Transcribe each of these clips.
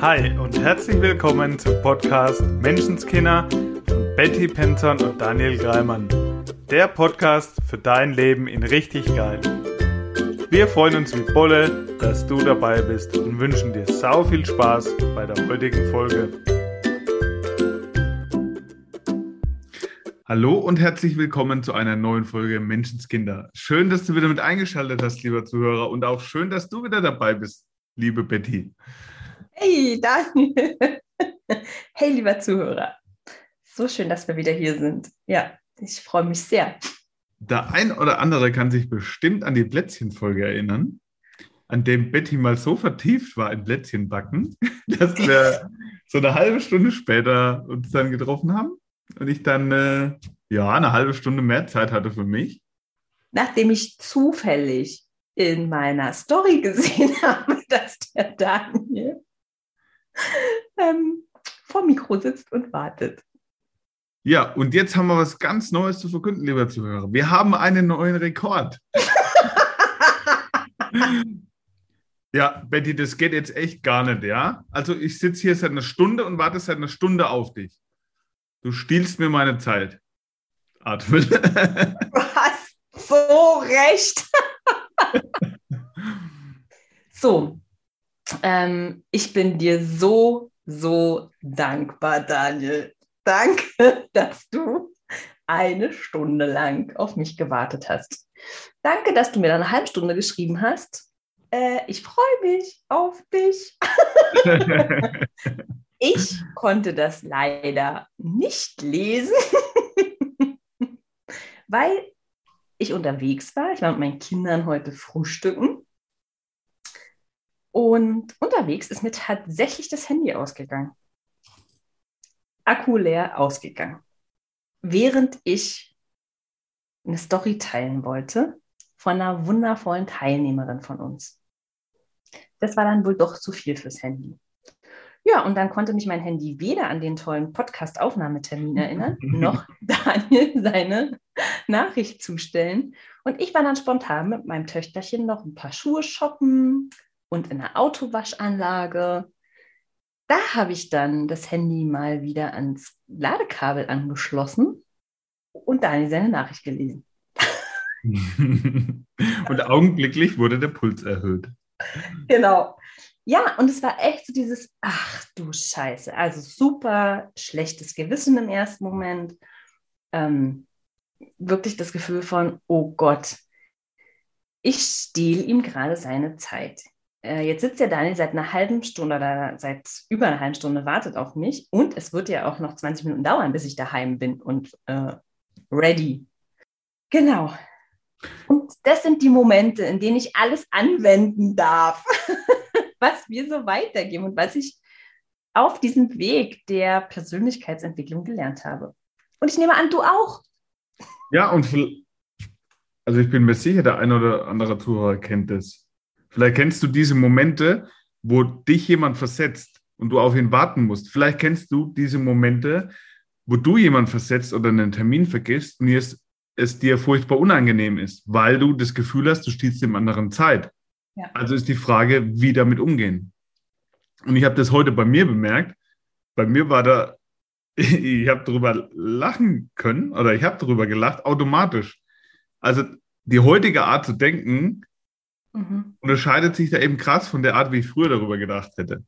Hi und herzlich willkommen zum Podcast Menschenskinder von Betty Penton und Daniel Greimann. Der Podcast für dein Leben in richtig geil. Wir freuen uns wie Bolle, dass du dabei bist und wünschen dir sau viel Spaß bei der heutigen Folge. Hallo und herzlich willkommen zu einer neuen Folge Menschenskinder. Schön, dass du wieder mit eingeschaltet hast, lieber Zuhörer, und auch schön, dass du wieder dabei bist, liebe Betty. Hey, Daniel. Hey, lieber Zuhörer. So schön, dass wir wieder hier sind. Ja, ich freue mich sehr. Der ein oder andere kann sich bestimmt an die Plätzchenfolge erinnern, an dem Betty mal so vertieft war in Plätzchenbacken, dass wir so eine halbe Stunde später uns dann getroffen haben und ich dann äh, ja eine halbe Stunde mehr Zeit hatte für mich. Nachdem ich zufällig in meiner Story gesehen habe, dass der Daniel ähm, vor Mikro sitzt und wartet. Ja, und jetzt haben wir was ganz Neues zu verkünden, lieber Zuhörer. Wir haben einen neuen Rekord. ja, Betty, das geht jetzt echt gar nicht, ja? Also ich sitze hier seit einer Stunde und warte seit einer Stunde auf dich. Du stiehlst mir meine Zeit. Atmen. Du hast so recht. so, ähm, ich bin dir so, so dankbar, Daniel. Danke, dass du eine Stunde lang auf mich gewartet hast. Danke, dass du mir dann eine halbe Stunde geschrieben hast. Äh, ich freue mich auf dich. ich konnte das leider nicht lesen, weil ich unterwegs war. Ich war mit meinen Kindern heute frühstücken und unterwegs ist mir tatsächlich das Handy ausgegangen. Akku leer ausgegangen. Während ich eine Story teilen wollte von einer wundervollen Teilnehmerin von uns. Das war dann wohl doch zu viel fürs Handy. Ja, und dann konnte mich mein Handy weder an den tollen Podcast-Aufnahmetermin erinnern, noch Daniel seine Nachricht zustellen. Und ich war dann spontan mit meinem Töchterchen noch ein paar Schuhe shoppen, und in der Autowaschanlage. Da habe ich dann das Handy mal wieder ans Ladekabel angeschlossen und Daniel seine Nachricht gelesen. und augenblicklich wurde der Puls erhöht. Genau. Ja, und es war echt so dieses, ach du Scheiße, also super schlechtes Gewissen im ersten Moment. Ähm, wirklich das Gefühl von, oh Gott, ich stehle ihm gerade seine Zeit äh, jetzt sitzt der Daniel seit einer halben Stunde oder seit über einer halben Stunde, wartet auf mich und es wird ja auch noch 20 Minuten dauern, bis ich daheim bin und äh, ready. Genau. Und das sind die Momente, in denen ich alles anwenden darf, was wir so weitergeben und was ich auf diesem Weg der Persönlichkeitsentwicklung gelernt habe. Und ich nehme an, du auch. Ja, und also ich bin mir sicher, der ein oder andere Zuhörer kennt es. Vielleicht kennst du diese Momente, wo dich jemand versetzt und du auf ihn warten musst. Vielleicht kennst du diese Momente, wo du jemand versetzt oder einen Termin vergisst und es, es dir furchtbar unangenehm ist, weil du das Gefühl hast, du stiehlst dem anderen Zeit. Ja. Also ist die Frage, wie damit umgehen. Und ich habe das heute bei mir bemerkt. Bei mir war da, ich habe darüber lachen können oder ich habe darüber gelacht, automatisch. Also die heutige Art zu denken mhm. unterscheidet sich da eben krass von der Art, wie ich früher darüber gedacht hätte.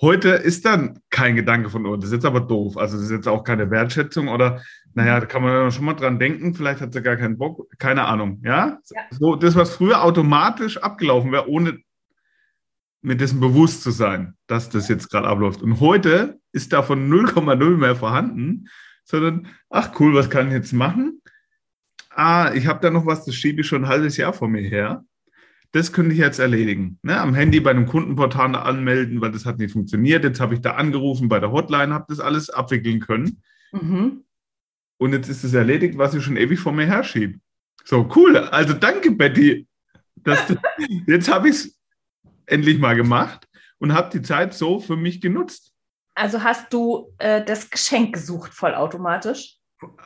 Heute ist dann kein Gedanke von, oh, das ist jetzt aber doof. Also das ist jetzt auch keine Wertschätzung oder, naja, da kann man schon mal dran denken, vielleicht hat sie gar keinen Bock, keine Ahnung, ja? ja. So, das, was früher automatisch abgelaufen wäre, ohne mit dessen bewusst zu sein, dass das jetzt gerade abläuft. Und heute ist davon 0,0 mehr vorhanden, sondern, ach cool, was kann ich jetzt machen? Ah, ich habe da noch was, das schiebe ich schon ein halbes Jahr vor mir her das könnte ich jetzt erledigen. Ne? Am Handy bei einem Kundenportal anmelden, weil das hat nicht funktioniert. Jetzt habe ich da angerufen bei der Hotline, habe das alles abwickeln können. Mhm. Und jetzt ist es erledigt, was ich schon ewig vor mir herschiebe. So, cool. Also danke, Betty. Du, jetzt habe ich es endlich mal gemacht und habe die Zeit so für mich genutzt. Also hast du äh, das Geschenk gesucht, vollautomatisch?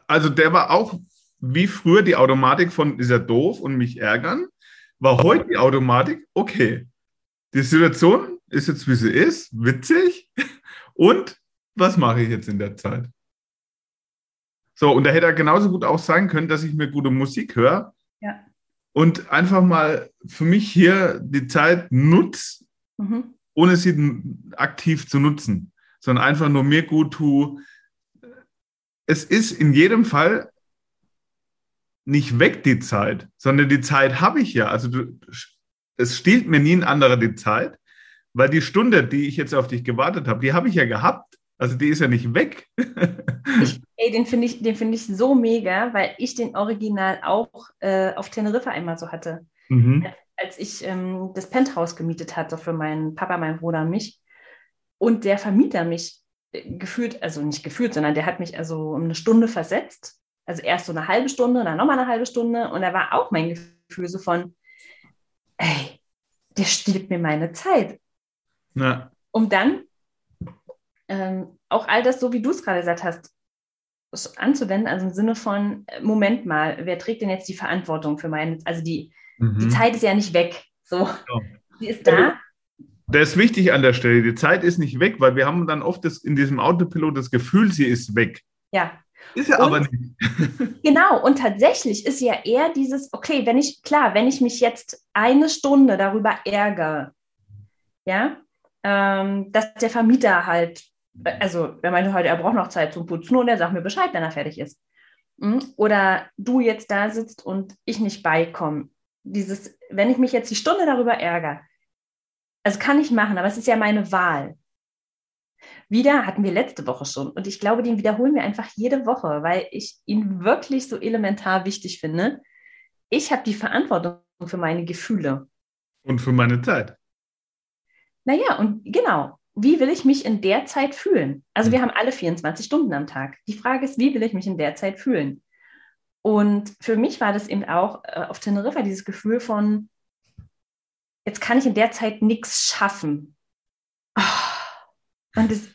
Also der war auch wie früher die Automatik von dieser doof und mich ärgern war heute die Automatik, okay, die Situation ist jetzt wie sie ist, witzig. Und was mache ich jetzt in der Zeit? So, und da hätte er genauso gut auch sagen können, dass ich mir gute Musik höre. Ja. Und einfach mal für mich hier die Zeit nutze, Mhm. ohne sie aktiv zu nutzen, sondern einfach nur mir gut tue. Es ist in jedem Fall nicht weg die Zeit, sondern die Zeit habe ich ja. Also du, es stiehlt mir nie ein anderer die Zeit, weil die Stunde, die ich jetzt auf dich gewartet habe, die habe ich ja gehabt. Also die ist ja nicht weg. Ich, ey, den finde ich, den finde ich so mega, weil ich den Original auch äh, auf Teneriffa einmal so hatte. mhm. als ich ähm, das Penthouse gemietet hatte für meinen Papa, meinen Bruder und mich. Und der Vermieter mich äh, gefühlt, also nicht gefühlt, sondern der hat mich also um eine Stunde versetzt. Also erst so eine halbe Stunde, dann nochmal eine halbe Stunde. Und da war auch mein Gefühl so von, ey, der stiehlt mir meine Zeit. Ja. Um dann ähm, auch all das, so wie du es gerade gesagt hast, anzuwenden, also im Sinne von, äh, Moment mal, wer trägt denn jetzt die Verantwortung für meinen, also die, die Mhm. Zeit ist ja nicht weg. So, Ja. sie ist da. Das ist wichtig an der Stelle. Die Zeit ist nicht weg, weil wir haben dann oft das, in diesem Autopilot das Gefühl, sie ist weg. Ja, Ist ja aber nicht. genau. Und tatsächlich ist ja eher dieses, okay, wenn ich, klar, wenn ich mich jetzt eine Stunde darüber ärgere, ja, ähm, dass der Vermieter halt, also er meinte halt, er braucht noch Zeit zum Putzen und er sagt mir Bescheid, wenn er fertig ist. Mhm. Oder du jetzt da sitzt und ich nicht beikomme. Dieses, wenn ich mich jetzt die Stunde darüber ärgere, also kann ich machen, aber es ist ja meine Wahl. Wieder hatten wir letzte Woche schon und ich glaube, den wiederholen wir einfach jede Woche, weil ich ihn wirklich so elementar wichtig finde. Ich habe die Verantwortung für meine Gefühle. Und für meine Zeit. Naja, und genau, wie will ich mich in der Zeit fühlen? Also wir haben alle 24 Stunden am Tag. Die Frage ist, wie will ich mich in der Zeit fühlen? Und für mich war das eben auch äh, auf Teneriffa dieses Gefühl von, jetzt kann ich in der Zeit nichts schaffen. Ah. Und das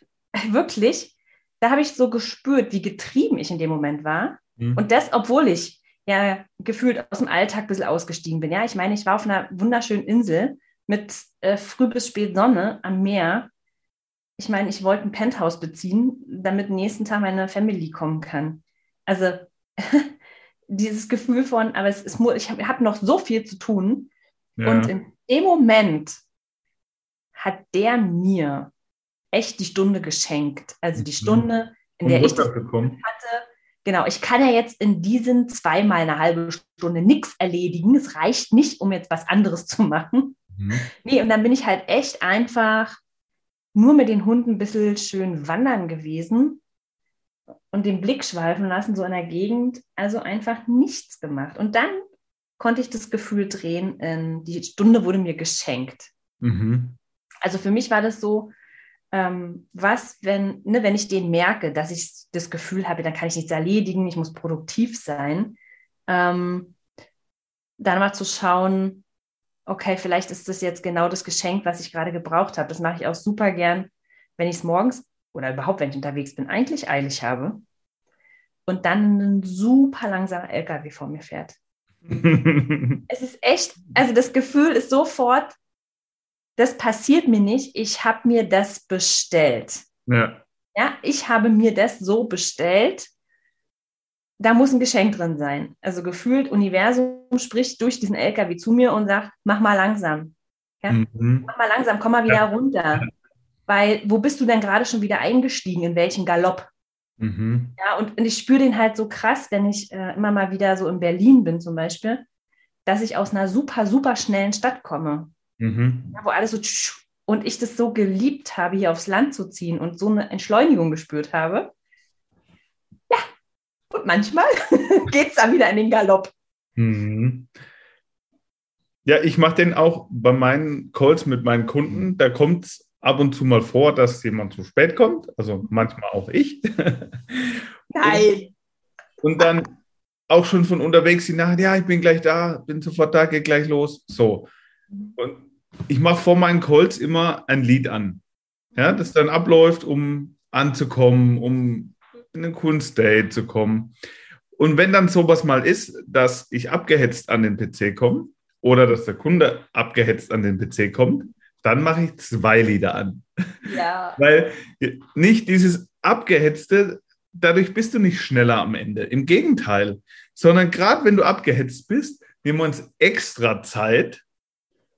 wirklich, da habe ich so gespürt, wie getrieben ich in dem Moment war. Mhm. Und das, obwohl ich ja gefühlt aus dem Alltag ein bisschen ausgestiegen bin. Ja, ich meine, ich war auf einer wunderschönen Insel mit äh, früh bis spät Sonne am Meer. Ich meine, ich wollte ein Penthouse beziehen, damit nächsten Tag meine Family kommen kann. Also dieses Gefühl von, aber es ist, ich habe hab noch so viel zu tun. ja. Und in dem Moment hat der mir echt die Stunde geschenkt. Also die Mhm. Stunde, in der ich das hatte. Genau, ich kann ja jetzt in diesen zweimal eine halbe Stunde nichts erledigen. Es reicht nicht, um jetzt was anderes zu machen. Mhm. Nee, und dann bin ich halt echt einfach nur mit den Hunden ein bisschen schön wandern gewesen und den Blick schweifen lassen, so in der Gegend. Also einfach nichts gemacht. Und dann konnte ich das Gefühl drehen, in, die Stunde wurde mir geschenkt. Mhm. Also für mich war das so, ähm, was, wenn, ne, wenn ich den merke, dass ich das Gefühl habe, dann kann ich nichts erledigen, ich muss produktiv sein, ähm, dann mal zu schauen, okay, vielleicht ist das jetzt genau das Geschenk, was ich gerade gebraucht habe. Das mache ich auch super gern, wenn ich es morgens oder überhaupt, wenn ich unterwegs bin, eigentlich eilig habe und dann ein super langsamer LKW vor mir fährt. Es ist echt, also das Gefühl ist sofort, das passiert mir nicht, ich habe mir das bestellt. ja. Ja, ich habe mir das so bestellt. Da muss ein Geschenk drin sein. Also gefühlt, Universum spricht durch diesen LKW zu mir und sagt, mach mal langsam. Ja? Mhm. Mach mal langsam, komm mal wieder runter. Weil, wo bist du denn gerade schon wieder eingestiegen? In welchen Galopp? Mhm. Ja, und, und ich spüre den halt so krass, wenn ich äh, immer mal wieder so in Berlin bin zum Beispiel, dass ich aus einer super, super schnellen Stadt komme, Mhm. ja, wo alles so und ich das so geliebt habe, hier aufs Land zu ziehen und so eine Entschleunigung gespürt habe. Ja, und manchmal geht es dann wieder in den Galopp. Mhm. Ja, ich mache den auch bei meinen Calls mit meinen Kunden. Da kommt es ab und zu mal vor, dass jemand zu spät kommt. Also manchmal auch ich. Nein. Und dann auch schon von unterwegs die Nachricht, ja, ich bin gleich da, bin sofort da, geht gleich los. So. Und ich mache vor meinen Calls immer ein Lied an. Ja, das dann abläuft, um anzukommen, um in einen State zu kommen. Und wenn dann sowas mal ist, dass ich abgehetzt an den PC komme oder dass der Kunde abgehetzt an den PC kommt, dann mache ich zwei Lieder an. Ja. Weil nicht dieses abgehetzte, dadurch bist du nicht schneller am Ende. Im Gegenteil, sondern gerade wenn du abgehetzt bist, nehmen wir uns extra Zeit,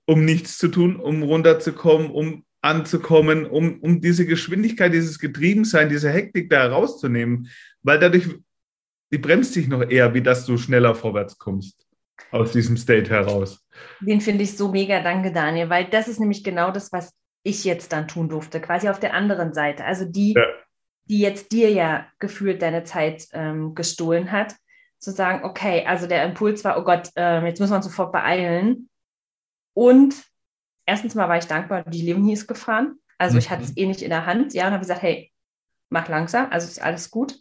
um nichts zu tun, um runterzukommen, um anzukommen, um, um diese Geschwindigkeit, dieses Getriebensein, diese Hektik da herauszunehmen, weil dadurch, die bremst sich noch eher, wie dass du schneller vorwärts kommst aus diesem State heraus. Den finde ich so mega, danke Daniel, weil das ist nämlich genau das, was ich jetzt dann tun durfte, quasi auf der anderen Seite. Also die, ja. die jetzt dir ja gefühlt deine Zeit ähm, gestohlen hat, zu sagen, okay, also der Impuls war, oh Gott, äh, jetzt müssen wir uns sofort beeilen. Und erstens mal war ich dankbar, die Leonie ist gefahren. Also mhm. ich hatte es eh nicht in der Hand, ja, und habe gesagt, hey, mach langsam, also ist alles gut.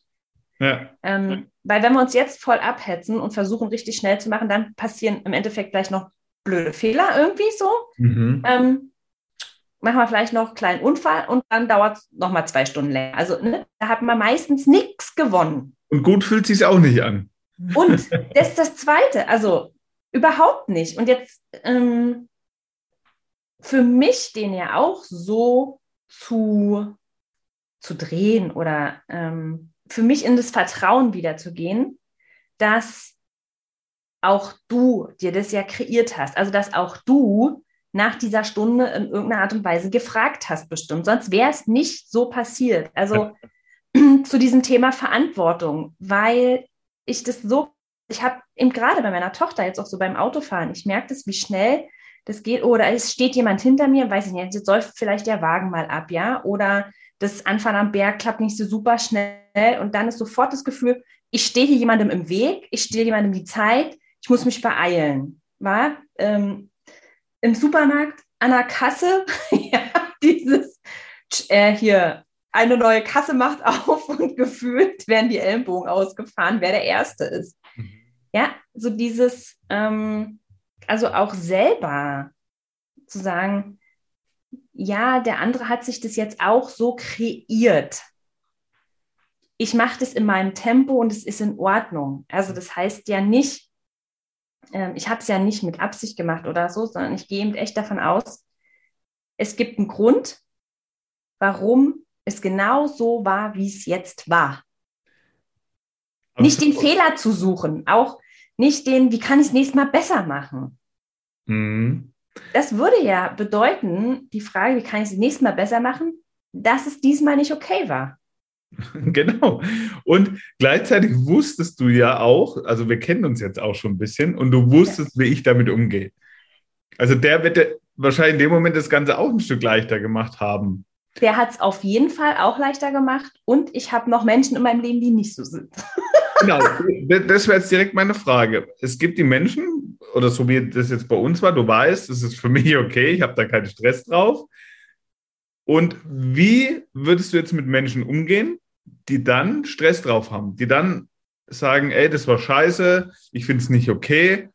Ja. Ähm, weil wenn wir uns jetzt voll abhetzen und versuchen, richtig schnell zu machen, dann passieren im Endeffekt gleich noch blöde Fehler irgendwie so. Mhm. Ähm, machen wir vielleicht noch einen kleinen Unfall und dann dauert es nochmal zwei Stunden länger. Also ne, da hat man meistens nichts gewonnen. Und gut fühlt sich auch nicht an. Und das ist das Zweite, also überhaupt nicht. Und jetzt ähm, für mich den ja auch so zu, zu drehen oder ähm, für mich in das Vertrauen wiederzugehen, dass auch du dir das ja kreiert hast. Also dass auch du nach dieser Stunde in irgendeiner Art und Weise gefragt hast, bestimmt. Sonst wäre es nicht so passiert. Also zu diesem Thema Verantwortung, weil ich das so, ich habe eben gerade bei meiner Tochter jetzt auch so beim Autofahren, ich merke das, wie schnell das geht. Oder es steht jemand hinter mir, weiß ich nicht, jetzt soll vielleicht der Wagen mal ab, ja? Oder das Anfahren am Berg klappt nicht so super schnell und dann ist sofort das Gefühl, ich stehe hier jemandem im Weg, ich stehe jemandem die Zeit, ich muss mich beeilen. War ähm, im Supermarkt an der Kasse, ja, dieses äh, hier eine neue Kasse macht auf und gefühlt werden die Ellenbogen ausgefahren, wer der Erste ist. Mhm. Ja, so dieses, ähm, also auch selber zu sagen, ja, der andere hat sich das jetzt auch so kreiert. Ich mache das in meinem Tempo und es ist in Ordnung. Also das heißt ja nicht, äh, ich habe es ja nicht mit Absicht gemacht oder so, sondern ich gehe eben echt davon aus, es gibt einen Grund, warum es genau so war, wie es jetzt war. Aber nicht den Fehler zu suchen, auch nicht den, wie kann ich es nächstes Mal besser machen. Mhm. Das würde ja bedeuten, die Frage, wie kann ich es nächstes Mal besser machen, dass es diesmal nicht okay war. Genau. Und gleichzeitig wusstest du ja auch, also wir kennen uns jetzt auch schon ein bisschen und du wusstest, ja. wie ich damit umgehe. Also der wird wahrscheinlich in dem Moment das Ganze auch ein Stück leichter gemacht haben. Der hat es auf jeden Fall auch leichter gemacht und ich habe noch Menschen in meinem Leben, die nicht so sind. Genau, das wäre jetzt direkt meine Frage. Es gibt die Menschen, oder so wie das jetzt bei uns war, du weißt, es ist für mich okay, ich habe da keinen Stress drauf. Und wie würdest du jetzt mit Menschen umgehen, die dann Stress drauf haben, die dann sagen, ey, das war scheiße, ich finde es nicht okay.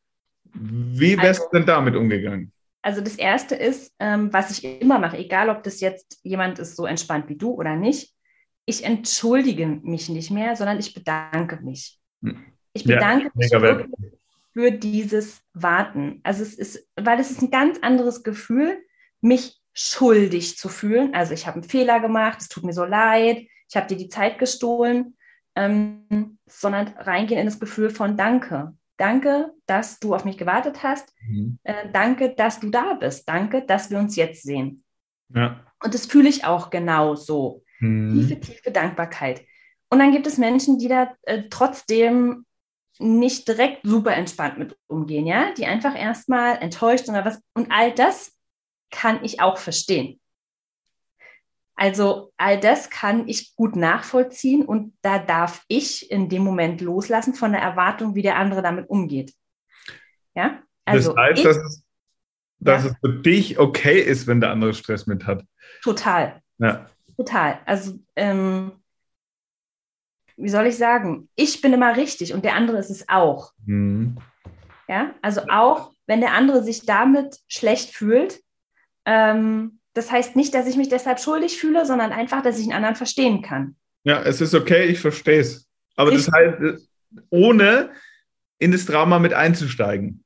Wie wärst also, du denn damit umgegangen? Also das Erste ist, ähm, was ich immer mache, egal ob das jetzt jemand ist so entspannt wie du oder nicht, ich entschuldige mich nicht mehr, sondern ich bedanke mich. Hm. Ich bedanke ja, mich für dieses Warten. Also es ist, weil es ist ein ganz anderes Gefühl, mich schuldig zu fühlen. Also ich habe einen Fehler gemacht, es tut mir so leid, ich habe dir die Zeit gestohlen, ähm, sondern reingehen in das Gefühl von Danke. Danke, dass du auf mich gewartet hast. Mhm. Äh, danke, dass du da bist. Danke, dass wir uns jetzt sehen. Ja. Und das fühle ich auch genau so. Mhm. Tiefe, tiefe Dankbarkeit. Und dann gibt es Menschen, die da äh, trotzdem nicht direkt super entspannt mit umgehen, ja, die einfach erstmal enttäuscht oder was. Und all das kann ich auch verstehen. Also all das kann ich gut nachvollziehen und da darf ich in dem Moment loslassen von der Erwartung, wie der andere damit umgeht. Ja, also das heißt, ich, dass, es, dass ja. es für dich okay ist, wenn der andere Stress mit hat. Total. Ja. Total. Also ähm, wie soll ich sagen? Ich bin immer richtig und der andere ist es auch. Mhm. Ja, also auch wenn der andere sich damit schlecht fühlt, ähm, das heißt nicht, dass ich mich deshalb schuldig fühle, sondern einfach, dass ich einen anderen verstehen kann. Ja, es ist okay, ich verstehe es. Aber ich, das heißt, ohne in das Drama mit einzusteigen.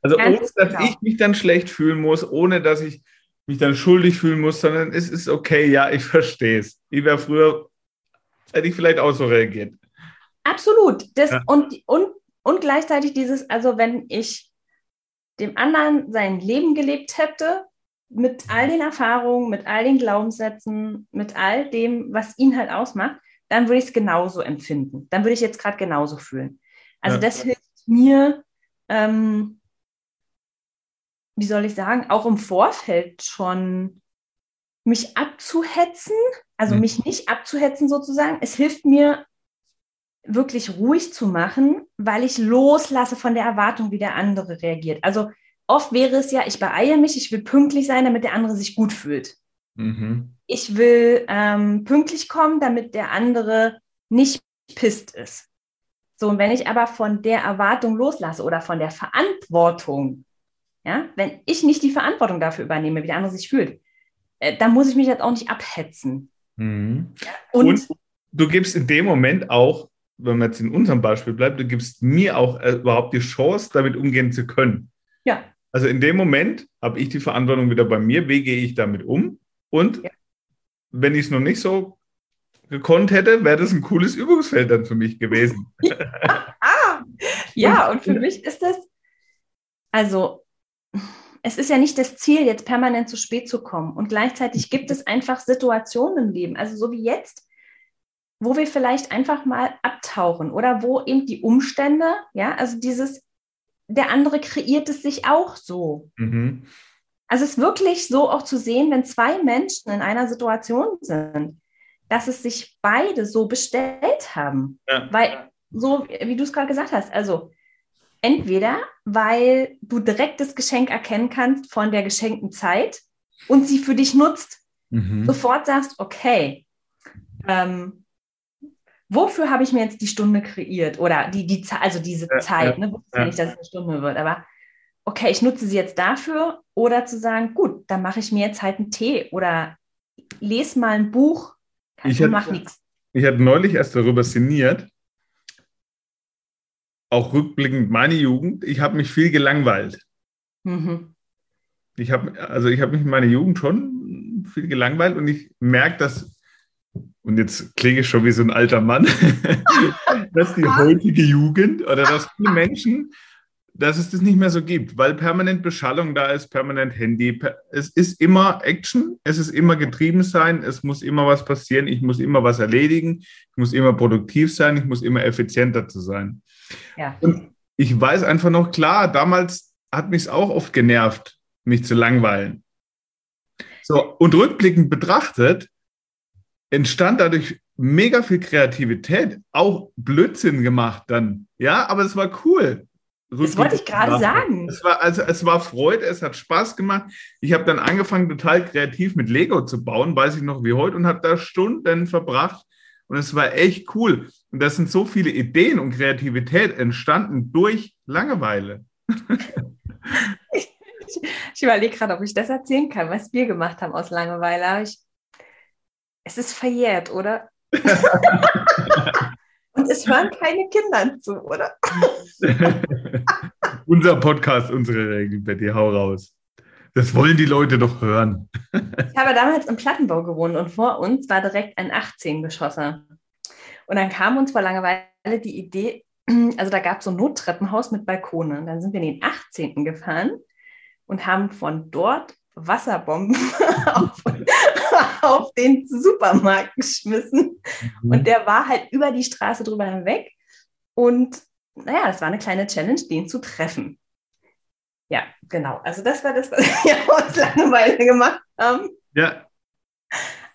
Also ohne, dass genau. ich mich dann schlecht fühlen muss, ohne dass ich mich dann schuldig fühlen muss, sondern es ist okay, ja, ich verstehe es. Ich wäre früher, hätte ich vielleicht auch so reagiert. Absolut. Das, ja. und, und, und gleichzeitig dieses, also wenn ich dem anderen sein Leben gelebt hätte, mit all den Erfahrungen, mit all den Glaubenssätzen, mit all dem, was ihn halt ausmacht, dann würde ich es genauso empfinden. Dann würde ich jetzt gerade genauso fühlen. Also ja. das hilft mir, ähm, wie soll ich sagen, auch im Vorfeld schon mich abzuhetzen, also mhm. mich nicht abzuhetzen sozusagen. Es hilft mir wirklich ruhig zu machen, weil ich loslasse von der Erwartung, wie der andere reagiert. Also oft wäre es ja, ich beeile mich, ich will pünktlich sein, damit der andere sich gut fühlt. Mhm. Ich will ähm, pünktlich kommen, damit der andere nicht pisst ist. So, und wenn ich aber von der Erwartung loslasse oder von der Verantwortung, ja, wenn ich nicht die Verantwortung dafür übernehme, wie der andere sich fühlt, äh, dann muss ich mich jetzt auch nicht abhetzen. Mhm. Und, und, du gibst in dem Moment auch, wenn man jetzt in unserem Beispiel bleibt, du gibst mir auch äh, überhaupt die Chance, damit umgehen zu können. Ja. Also in dem Moment habe ich die Verantwortung wieder bei mir, wie gehe ich damit um? Und ja. wenn ich es noch nicht so gekonnt hätte, wäre das ein cooles Übungsfeld dann für mich gewesen. ja, ah, ja und für mich ist das, also es ist ja nicht das Ziel, jetzt permanent zu spät zu kommen. Und gleichzeitig gibt es einfach Situationen im Leben, also so wie jetzt, wo wir vielleicht einfach mal abtauchen oder wo eben die Umstände, ja, also dieses, der andere kreiert es sich auch so. Mhm. Also es ist wirklich so auch zu sehen, wenn zwei Menschen in einer Situation sind, dass es sich beide so bestellt haben. Ja. Weil, so wie du es gerade gesagt hast, also entweder, weil du direkt das Geschenk erkennen kannst von der geschenkten Zeit und sie für dich nutzt, mhm. sofort sagst, okay, ähm, wofür habe ich mir jetzt die Stunde kreiert? Oder die, die also diese ja, Zeit, ja, ne? Wusste ja. nicht, dass es eine Stunde wird, aber okay, ich nutze sie jetzt dafür oder zu sagen, gut, dann mache ich mir jetzt halt einen Tee oder lese mal ein Buch, ich mach nichts. Ich hatte neulich erst darüber sinniert, auch rückblickend meine Jugend, ich habe mich viel gelangweilt. Mhm. Ich habe also ich habe mich in meiner Jugend schon viel gelangweilt und ich merke, dass und jetzt klinge ich schon wie so ein alter Mann, dass die heutige Jugend oder dass viele Menschen, dass es das nicht mehr so gibt, weil permanent Beschallung da ist, permanent Handy. Es ist immer Action, es ist immer getrieben sein, es muss immer was passieren, ich muss immer was erledigen, ich muss immer produktiv sein, ich muss immer effizienter zu sein. Ja. Und ich weiß einfach noch klar, damals hat mich es auch oft genervt, mich zu langweilen. So, und rückblickend betrachtet, entstand dadurch mega viel Kreativität, auch Blödsinn gemacht dann. Ja, aber es war cool. Das wollte ich gerade sagen. Es war, also, es war Freude, es hat Spaß gemacht. Ich habe dann angefangen, total kreativ mit Lego zu bauen, weiß ich noch wie heute, und habe da Stunden verbracht. Und es war echt cool. Und da sind so viele Ideen und Kreativität entstanden durch Langeweile. ich, ich überlege gerade, ob ich das erzählen kann, was wir gemacht haben aus Langeweile. Ich es ist verjährt, oder? Und es hören keine Kinder zu, oder? Unser Podcast, unsere Regeln, Betty, hau raus. Das wollen die Leute doch hören. ich habe damals im Plattenbau gewohnt und vor uns war direkt ein 18-Geschosser. Und dann kam uns vor Langeweile die Idee, also da gab es so ein Nottreppenhaus mit Balkonen. Dann sind wir in den 18. gefahren und haben von dort Wasserbomben auf, auf, den Supermarkt geschmissen. Mhm. Und der war halt über die Straße drüber hinweg. Und naja, das war eine kleine Challenge, den zu treffen. Ja, genau. Also das war das, was wir aus Langeweile gemacht haben. Ja.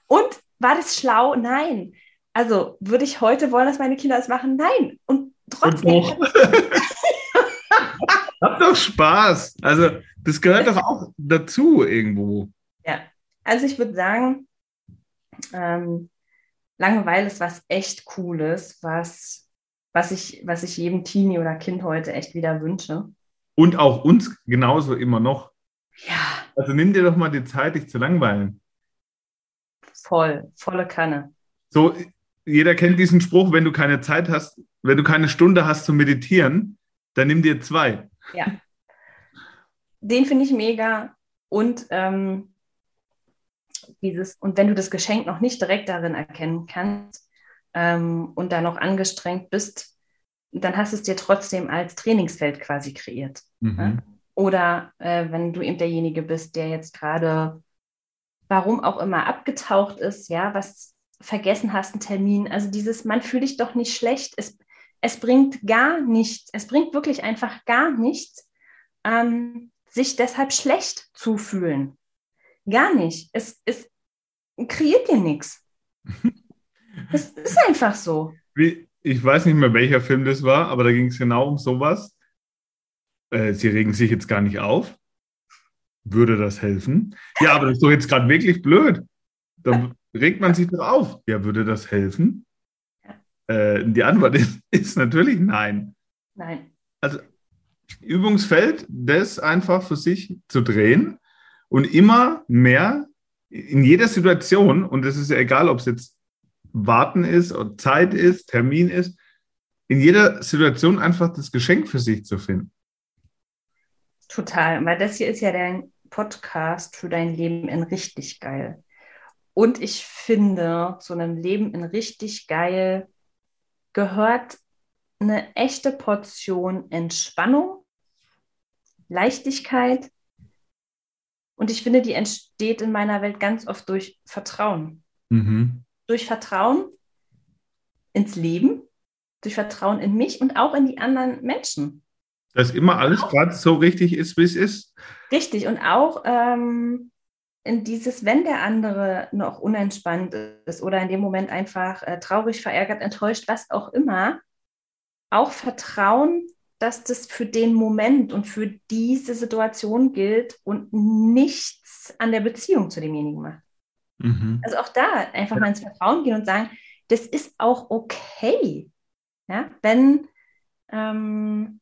Und war das schlau? Nein. Also würde ich heute wollen, dass meine Kinder es machen? Nein. Und trotzdem. Und Hab doch Spaß. Also das gehört doch auch dazu irgendwo. Ja, also ich würde sagen, ähm, Langeweile ist was echt Cooles, was, was, ich, was ich jedem Teenie oder Kind heute echt wieder wünsche. Und auch uns genauso immer noch. Ja. Also nimm dir doch mal die Zeit, dich zu langweilen. Voll, volle Kanne. So, jeder kennt diesen Spruch, wenn du keine Zeit hast, wenn du keine Stunde hast zu meditieren, dann nimm dir zwei. Ja den finde ich mega. Und ähm, dieses, und wenn du das Geschenk noch nicht direkt darin erkennen kannst ähm, und da noch angestrengt bist, dann hast du es dir trotzdem als Trainingsfeld quasi kreiert. Mhm. Ne? Oder äh, wenn du eben derjenige bist, der jetzt gerade, warum auch immer, abgetaucht ist, ja, was vergessen hast, einen Termin. Also dieses, man fühlt dich doch nicht schlecht. Es, es bringt gar nichts. Es bringt wirklich einfach gar nichts, ähm, sich deshalb schlecht zu fühlen. Gar nicht. Es, es kreiert dir nichts. Es ist einfach so. Wie, ich weiß nicht mehr, welcher Film das war, aber da ging es genau um sowas. Äh, Sie regen sich jetzt gar nicht auf. Würde das helfen? Ja, aber das ist doch jetzt gerade wirklich blöd. Dann regt man sich doch auf. Ja, würde das helfen? Äh, die Antwort ist, ist natürlich nein. Nein. Also Übungsfeld, das einfach für sich zu drehen und immer mehr in jeder Situation, und es ist ja egal, ob es jetzt Warten ist, Zeit ist, Termin ist, in jeder Situation einfach das Geschenk für sich zu finden. Total, weil das hier ist ja dein Podcast für dein Leben in richtig geil. Und ich finde, zu einem Leben in richtig geil gehört eine echte Portion Entspannung, Leichtigkeit. Und ich finde, die entsteht in meiner Welt ganz oft durch Vertrauen. Mhm. Durch Vertrauen ins Leben, durch Vertrauen in mich und auch in die anderen Menschen. Dass immer alles gerade so richtig ist, wie es ist. Richtig. Und auch ähm, in dieses, wenn der andere noch unentspannt ist oder in dem Moment einfach äh, traurig, verärgert, enttäuscht, was auch immer, auch Vertrauen, dass das für den Moment und für diese Situation gilt und nichts an der Beziehung zu demjenigen macht. Mhm. Also auch da einfach mal ins Vertrauen gehen und sagen, das ist auch okay. Ja, wenn, ähm,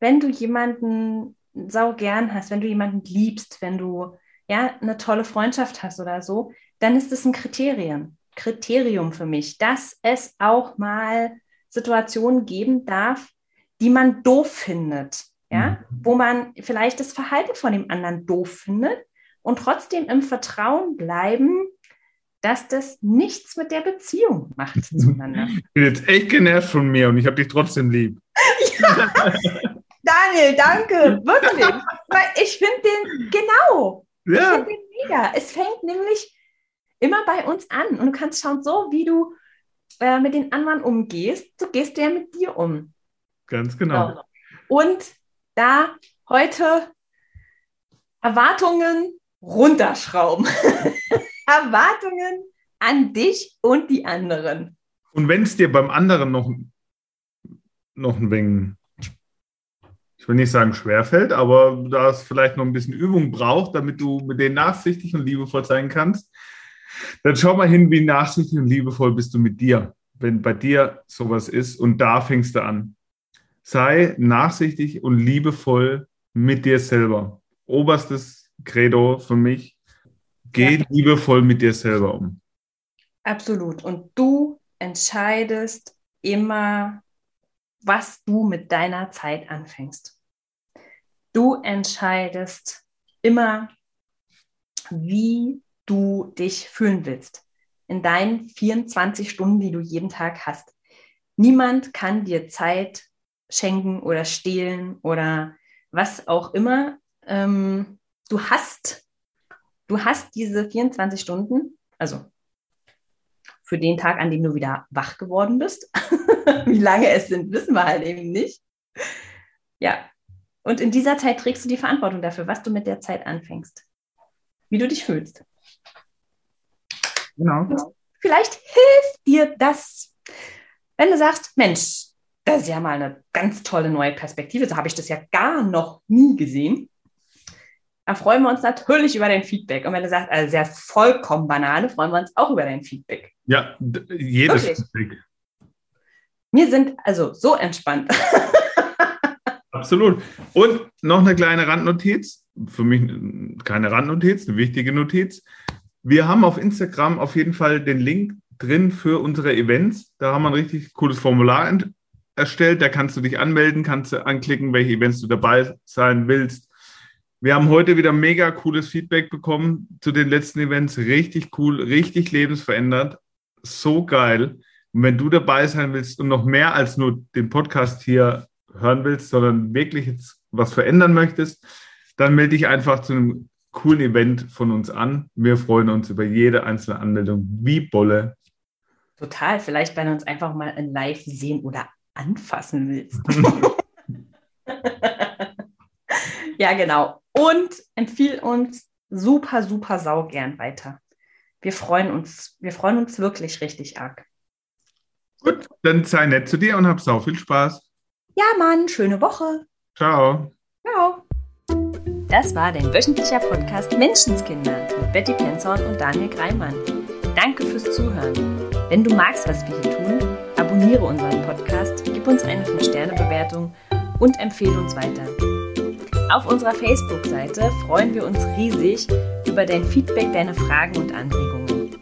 wenn du jemanden sau gern hast, wenn du jemanden liebst, wenn du ja, eine tolle Freundschaft hast oder so, dann ist es ein Kriterium, Kriterium für mich, dass es auch mal Situationen geben darf, die man doof findet, ja, mhm. wo man vielleicht das Verhalten von dem anderen doof findet und trotzdem im Vertrauen bleiben, dass das nichts mit der Beziehung macht zueinander. Ich bin jetzt echt genervt von mir und ich habe dich trotzdem lieb. ja. Daniel, danke, wirklich. Weil ich finde den genau. Ja. Ich finde den mega. Es fängt nämlich immer bei uns an. Und du kannst schauen, so wie du äh, mit den anderen umgehst, so gehst du ja mit dir um. Ganz genau. So. Und da heute Erwartungen runterschrauben. Erwartungen an dich und die anderen. Und wenn es dir beim anderen noch, noch ein wenig ich will nicht sagen schwerfällt, aber da es vielleicht noch ein bisschen Übung braucht, damit du mit denen nachsichtig und liebevoll sein kannst, dann schau mal hin, wie nachsichtig und liebevoll bist du mit dir, wenn bei dir sowas ist und da fängst du an. Sei nachsichtig und liebevoll mit dir selber. Oberstes Credo für mich. Geh ja. liebevoll mit dir selber um. Absolut. Und du entscheidest immer, was du mit deiner Zeit anfängst. Du entscheidest immer, wie du dich fühlen willst in deinen 24 Stunden, die du jeden Tag hast. Niemand kann dir Zeit schenken oder stehlen oder was auch immer. Ähm, du hast, du hast diese 24 Stunden, also für den Tag, an dem du wieder wach geworden bist. Wie lange es sind, wissen wir halt eben nicht. Ja, und in dieser Zeit trägst du die Verantwortung dafür, was du mit der Zeit anfängst. Wie du dich fühlst. Genau. Und vielleicht hilft dir das, wenn du sagst, Mensch, das ist ja mal eine ganz tolle neue Perspektive. So habe ich das ja gar noch nie gesehen. Da freuen wir uns natürlich über dein Feedback. Und wenn du sagst, also sehr vollkommen Banane, freuen wir uns auch über dein Feedback. Ja, jedes Wirklich. Feedback. Wir sind also so entspannt. Absolut. Und noch eine kleine Randnotiz, für mich keine Randnotiz, eine wichtige Notiz. Wir haben auf Instagram auf jeden Fall den Link drin für unsere Events. Da haben wir ein richtig cooles Formular erstellt. Da kannst du dich anmelden, kannst du anklicken, welche Events du dabei sein willst. Wir haben heute wieder mega cooles Feedback bekommen zu den letzten Events. Richtig cool, richtig lebensverändert. So geil. Und wenn du dabei sein willst und noch mehr als nur den Podcast hier hören willst, sondern wirklich jetzt was verändern möchtest, dann melde dich einfach zu einem coolen Event von uns an. Wir freuen uns über jede einzelne Anmeldung wie Bolle. Total. Vielleicht, wenn du uns einfach mal in live sehen oder anfassen willst. ja, genau. Und empfiehl uns super, super sau gern weiter. Wir freuen uns, wir freuen uns wirklich richtig arg. Gut, dann sei nett zu dir und hab sau viel Spaß. Ja, Mann, schöne Woche. Ciao. Ciao. Das war dein wöchentlicher Podcast Menschenskinder mit Betty Penzorn und Daniel Greimann. Danke fürs Zuhören. Wenn du magst, was wir hier tun, abonniere unseren Podcast, gib uns eine 5-Sterne-Bewertung und empfehle uns weiter. Auf unserer Facebook-Seite freuen wir uns riesig über dein Feedback, deine Fragen und Anregungen.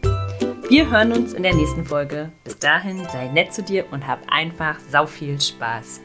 Wir hören uns in der nächsten Folge. Bis dahin sei nett zu dir und hab einfach sau viel Spaß.